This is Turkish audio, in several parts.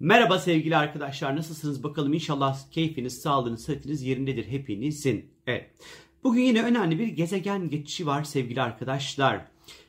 Merhaba sevgili arkadaşlar nasılsınız bakalım inşallah keyfiniz, sağlığınız, sıhhatiniz yerindedir hepinizin. Evet. Bugün yine önemli bir gezegen geçişi var sevgili arkadaşlar.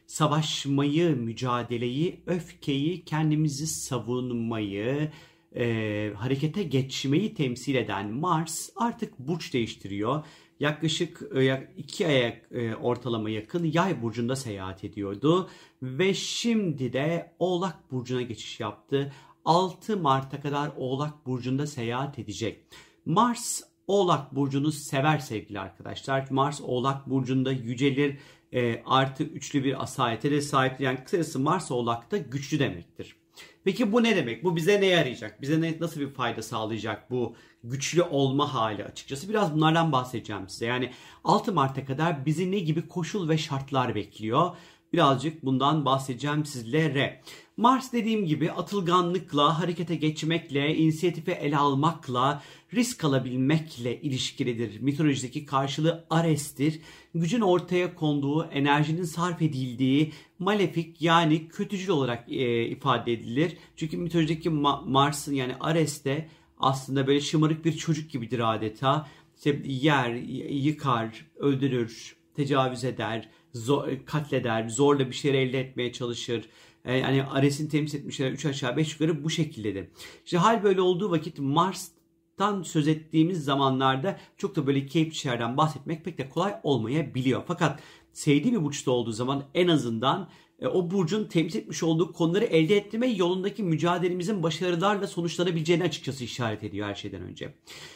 Savaşmayı, mücadeleyi, öfkeyi, kendimizi savunmayı, e, harekete geçmeyi temsil eden Mars artık burç değiştiriyor. Yaklaşık e, iki aya e, ortalama yakın yay burcunda seyahat ediyordu. Ve şimdi de Oğlak burcuna geçiş yaptı. 6 Mart'a kadar Oğlak Burcu'nda seyahat edecek. Mars Oğlak Burcu'nu sever sevgili arkadaşlar. Mars Oğlak Burcu'nda yücelir e, artı üçlü bir asayete de sahiptir. Yani kısacası Mars Oğlak'ta güçlü demektir. Peki bu ne demek? Bu bize ne yarayacak? Bize ne, nasıl bir fayda sağlayacak bu güçlü olma hali açıkçası? Biraz bunlardan bahsedeceğim size. Yani 6 Mart'a kadar bizi ne gibi koşul ve şartlar bekliyor? Birazcık bundan bahsedeceğim sizlere. Mars dediğim gibi atılganlıkla, harekete geçmekle, inisiyatifi ele almakla, risk alabilmekle ilişkilidir. Mitolojideki karşılığı Ares'tir. Gücün ortaya konduğu, enerjinin sarf edildiği, malefik yani kötücül olarak e, ifade edilir. Çünkü mitolojideki Ma- Mars'ın yani Ares'te aslında böyle şımarık bir çocuk gibidir adeta. İşte yer, yıkar, öldürür, tecavüz eder, zor, katleder, zorla bir şeyler elde etmeye çalışır. E, yani Ares'in temsil etmişler 3 aşağı 5 yukarı bu şekildedir. İşte hal böyle olduğu vakit Mars'tan söz ettiğimiz zamanlarda çok da böyle keyifli şeylerden bahsetmek pek de kolay olmayabiliyor. Fakat sevdiği bir burçta olduğu zaman en azından o burcun temsil etmiş olduğu konuları elde etme yolundaki mücadelemizin başarılarla sonuçlanabileceğini açıkçası işaret ediyor her şeyden önce.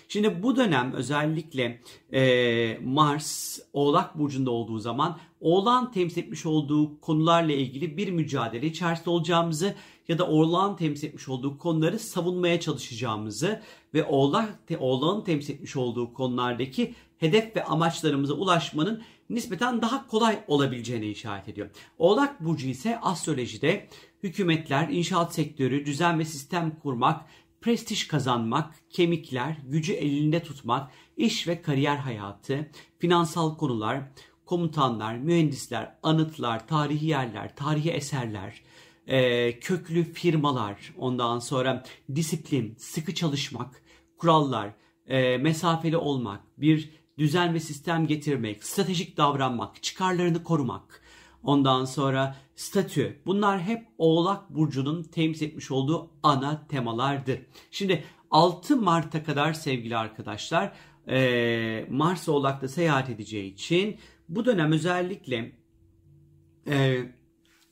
Şimdi bu dönem özellikle e, Mars Oğlak Burcu'nda olduğu zaman Oğlan temsil etmiş olduğu konularla ilgili bir mücadele içerisinde olacağımızı ya da Oğlan temsil etmiş olduğu konuları savunmaya çalışacağımızı ve Oğlak, Oğlan'ın temsil etmiş olduğu konulardaki hedef ve amaçlarımıza ulaşmanın nispeten daha kolay olabileceğine işaret ediyor. Oğlak Burcu ise astrolojide hükümetler, inşaat sektörü, düzen ve sistem kurmak, prestij kazanmak, kemikler, gücü elinde tutmak, iş ve kariyer hayatı, finansal konular, komutanlar, mühendisler, anıtlar, tarihi yerler, tarihi eserler, e, köklü firmalar, ondan sonra disiplin, sıkı çalışmak, kurallar, e, mesafeli olmak, bir düzen ve sistem getirmek, stratejik davranmak, çıkarlarını korumak, ondan sonra statü. Bunlar hep Oğlak Burcu'nun temsil etmiş olduğu ana temalardır. Şimdi 6 Mart'a kadar sevgili arkadaşlar e, Mars Oğlak'ta seyahat edeceği için bu dönem özellikle e,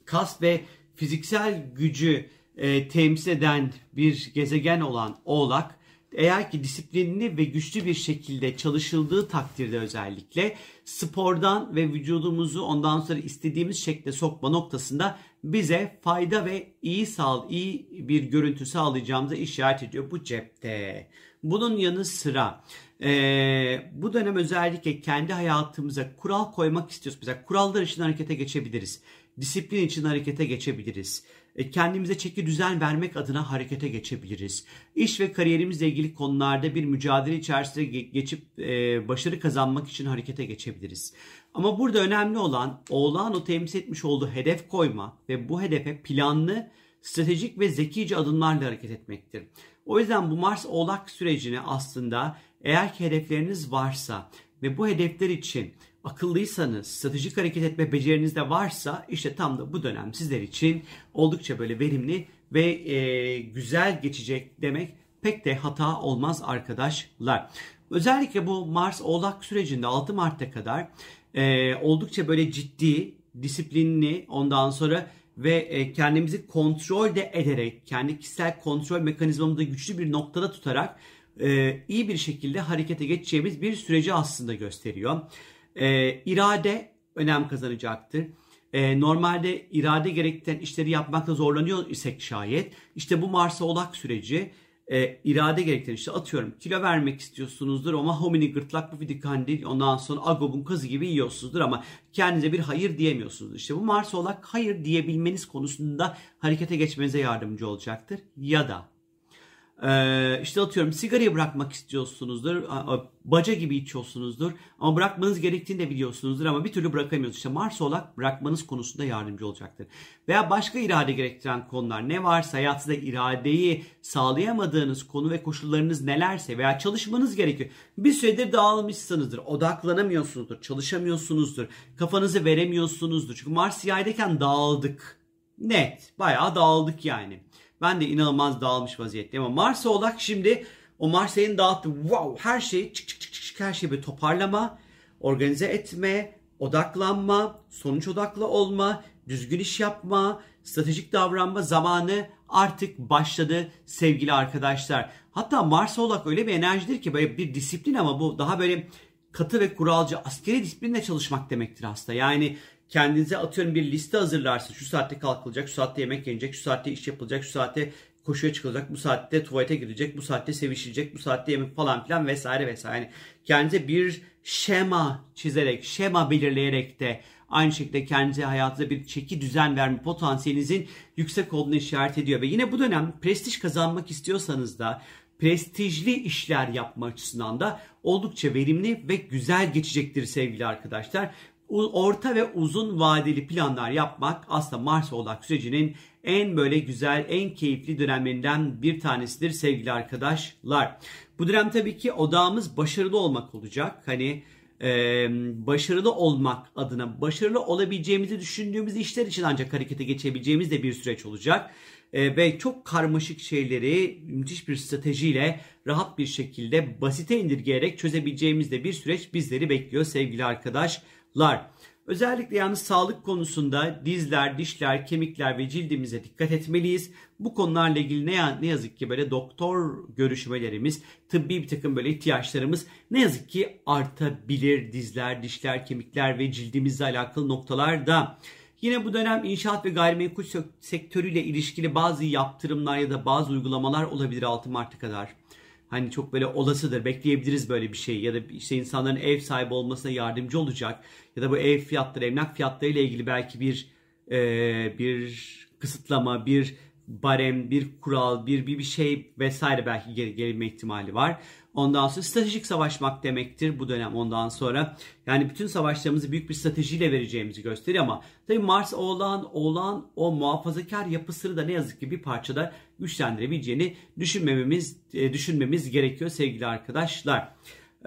kas ve fiziksel gücü e, temsil eden bir gezegen olan Oğlak eğer ki disiplinli ve güçlü bir şekilde çalışıldığı takdirde özellikle spordan ve vücudumuzu ondan sonra istediğimiz şekilde sokma noktasında bize fayda ve iyi sağ iyi bir görüntü sağlayacağımıza işaret ediyor bu cepte. Bunun yanı sıra e, bu dönem özellikle kendi hayatımıza kural koymak istiyoruz. Mesela kurallar için harekete geçebiliriz. Disiplin için harekete geçebiliriz. E, kendimize çeki düzen vermek adına harekete geçebiliriz. İş ve kariyerimizle ilgili konularda bir mücadele içerisinde geçip e, başarı kazanmak için harekete geçebiliriz. Ama burada önemli olan oğlan o temsil etmiş olduğu hedef koyma ve bu hedefe planlı, stratejik ve zekice adımlarla hareket etmektir. O yüzden bu Mars Oğlak sürecini aslında eğer ki hedefleriniz varsa ve bu hedefler için akıllıysanız, stratejik hareket etme beceriniz de varsa işte tam da bu dönem sizler için oldukça böyle verimli ve e, güzel geçecek demek pek de hata olmaz arkadaşlar. Özellikle bu Mars Oğlak sürecinde 6 Mart'a kadar e, oldukça böyle ciddi, disiplinli ondan sonra ve e, kendimizi kontrol de ederek, kendi kişisel kontrol mekanizmamızı güçlü bir noktada tutarak e, iyi bir şekilde harekete geçeceğimiz bir süreci aslında gösteriyor. E, irade önem kazanacaktır. E, normalde irade gerektiren işleri yapmakta zorlanıyor isek şayet işte bu Mars'a olak süreci e, irade gerektiren işte atıyorum kilo vermek istiyorsunuzdur ama homini gırtlak bu kandil ondan sonra agobun kazı gibi yiyorsunuzdur ama kendinize bir hayır diyemiyorsunuz. İşte bu Mars olak hayır diyebilmeniz konusunda harekete geçmenize yardımcı olacaktır. Ya da Ee, işte atıyorum sigarayı bırakmak istiyorsunuzdur. Baca gibi içiyorsunuzdur. Ama bırakmanız gerektiğini de biliyorsunuzdur ama bir türlü bırakamıyorsunuz. İşte Mars Oğlak bırakmanız konusunda yardımcı olacaktır. Veya başka irade gerektiren konular ne varsa hayatınızda iradeyi sağlayamadığınız konu ve koşullarınız nelerse veya çalışmanız gerekiyor. Bir süredir dağılmışsınızdır. Odaklanamıyorsunuzdur. Çalışamıyorsunuzdur. Kafanızı veremiyorsunuzdur. Çünkü Mars yaydayken dağıldık. Net. Bayağı dağıldık yani. Ben de inanılmaz dağılmış vaziyetteyim ama Mars Oğlak şimdi o Mars'ın dağıttı. Wow her şeyi çık çık çık çık her şeyi bir toparlama, organize etme, odaklanma, sonuç odaklı olma, düzgün iş yapma, stratejik davranma zamanı artık başladı sevgili arkadaşlar. Hatta Mars Oğlak öyle bir enerjidir ki böyle bir disiplin ama bu daha böyle katı ve kuralcı askeri disiplinle çalışmak demektir aslında. Yani kendinize atıyorum bir liste hazırlarsınız. Şu saatte kalkılacak, şu saatte yemek yenecek, şu saatte iş yapılacak, şu saatte koşuya çıkılacak, bu saatte tuvalete girecek, bu saatte sevişilecek, bu saatte yemek falan filan vesaire vesaire. Yani kendinize bir şema çizerek, şema belirleyerek de aynı şekilde kendinize hayatınıza bir çeki düzen verme potansiyelinizin yüksek olduğunu işaret ediyor. Ve yine bu dönem prestij kazanmak istiyorsanız da prestijli işler yapma açısından da oldukça verimli ve güzel geçecektir sevgili arkadaşlar orta ve uzun vadeli planlar yapmak aslında Mars Oğlak sürecinin en böyle güzel, en keyifli dönemlerinden bir tanesidir sevgili arkadaşlar. Bu dönem tabii ki odağımız başarılı olmak olacak. Hani e, başarılı olmak adına başarılı olabileceğimizi düşündüğümüz işler için ancak harekete geçebileceğimiz de bir süreç olacak. E, ve çok karmaşık şeyleri müthiş bir stratejiyle rahat bir şekilde basite indirgeyerek çözebileceğimiz de bir süreç bizleri bekliyor sevgili arkadaşlar lar. Özellikle yalnız sağlık konusunda dizler, dişler, kemikler ve cildimize dikkat etmeliyiz. Bu konularla ilgili ne, ne yazık ki böyle doktor görüşmelerimiz, tıbbi bir takım böyle ihtiyaçlarımız ne yazık ki artabilir. Dizler, dişler, kemikler ve cildimizle alakalı noktalarda. Yine bu dönem inşaat ve gayrimenkul sektörüyle ilişkili bazı yaptırımlar ya da bazı uygulamalar olabilir 6 Mart'a kadar hani çok böyle olasıdır bekleyebiliriz böyle bir şey ya da işte insanların ev sahibi olmasına yardımcı olacak ya da bu ev fiyatları emlak fiyatları ile ilgili belki bir e, bir kısıtlama bir barem bir kural bir bir, bir şey vesaire belki gel, gelme ihtimali var. Ondan sonra stratejik savaşmak demektir bu dönem ondan sonra. Yani bütün savaşlarımızı büyük bir stratejiyle vereceğimizi gösteriyor ama tabii Mars oğlan oğlan o muhafazakar yapısını da ne yazık ki bir parçada güçlendirebileceğini düşünmememiz e, düşünmemiz gerekiyor sevgili arkadaşlar.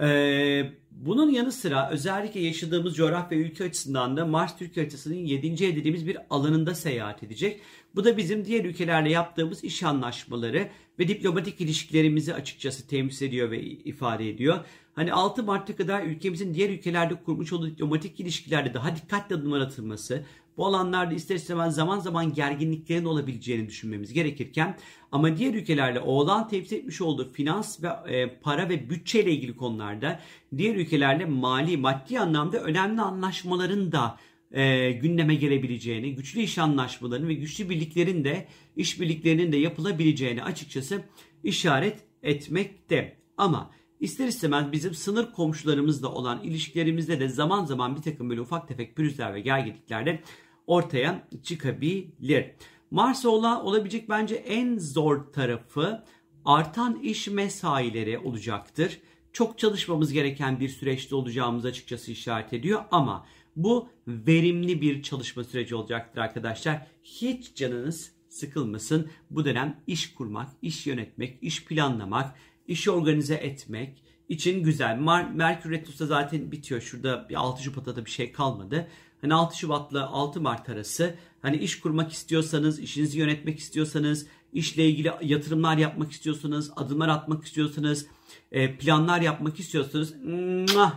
Ee, bunun yanı sıra özellikle yaşadığımız coğrafya ülke açısından da Mars Türkiye haritasının 7. ev dediğimiz bir alanında seyahat edecek. Bu da bizim diğer ülkelerle yaptığımız iş anlaşmaları ve diplomatik ilişkilerimizi açıkçası temsil ediyor ve ifade ediyor. Hani 6 Mart'a kadar ülkemizin diğer ülkelerde kurmuş olduğu diplomatik ilişkilerde daha dikkatli adımlar atılması, bu alanlarda ister istemez zaman zaman gerginliklerin olabileceğini düşünmemiz gerekirken ama diğer ülkelerle oğlan temsil etmiş olduğu finans ve e, para ve bütçe ile ilgili konularda diğer ülkelerle mali maddi anlamda önemli anlaşmaların da e, gündeme gelebileceğini, güçlü iş anlaşmalarının ve güçlü birliklerin de işbirliklerinin de yapılabileceğini açıkçası işaret etmekte. Ama ister istemez bizim sınır komşularımızla olan ilişkilerimizde de zaman zaman bir takım böyle ufak tefek pürüzler ve gerginlikler de ortaya çıkabilir. Mars olan olabilecek bence en zor tarafı artan iş mesaileri olacaktır. Çok çalışmamız gereken bir süreçte olacağımız açıkçası işaret ediyor ama bu verimli bir çalışma süreci olacaktır arkadaşlar. Hiç canınız sıkılmasın. Bu dönem iş kurmak, iş yönetmek, iş planlamak, işi organize etmek için güzel. Mer Merkür Retrosu zaten bitiyor. Şurada bir 6 Şubat'ta da bir şey kalmadı. Hani 6 Şubat'la 6 Mart arası hani iş kurmak istiyorsanız, işinizi yönetmek istiyorsanız, işle ilgili yatırımlar yapmak istiyorsanız, adımlar atmak istiyorsanız, e, planlar yapmak istiyorsanız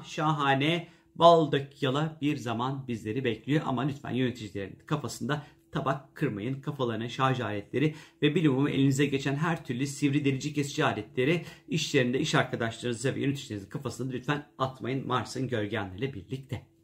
şahane baldak yala bir zaman bizleri bekliyor. Ama lütfen yöneticilerin kafasında tabak kırmayın. Kafalarına şarj aletleri ve bilimum elinize geçen her türlü sivri delici kesici aletleri iş yerinde iş arkadaşlarınıza ve yöneticilerinizin kafasında lütfen atmayın Mars'ın gölgenleriyle birlikte.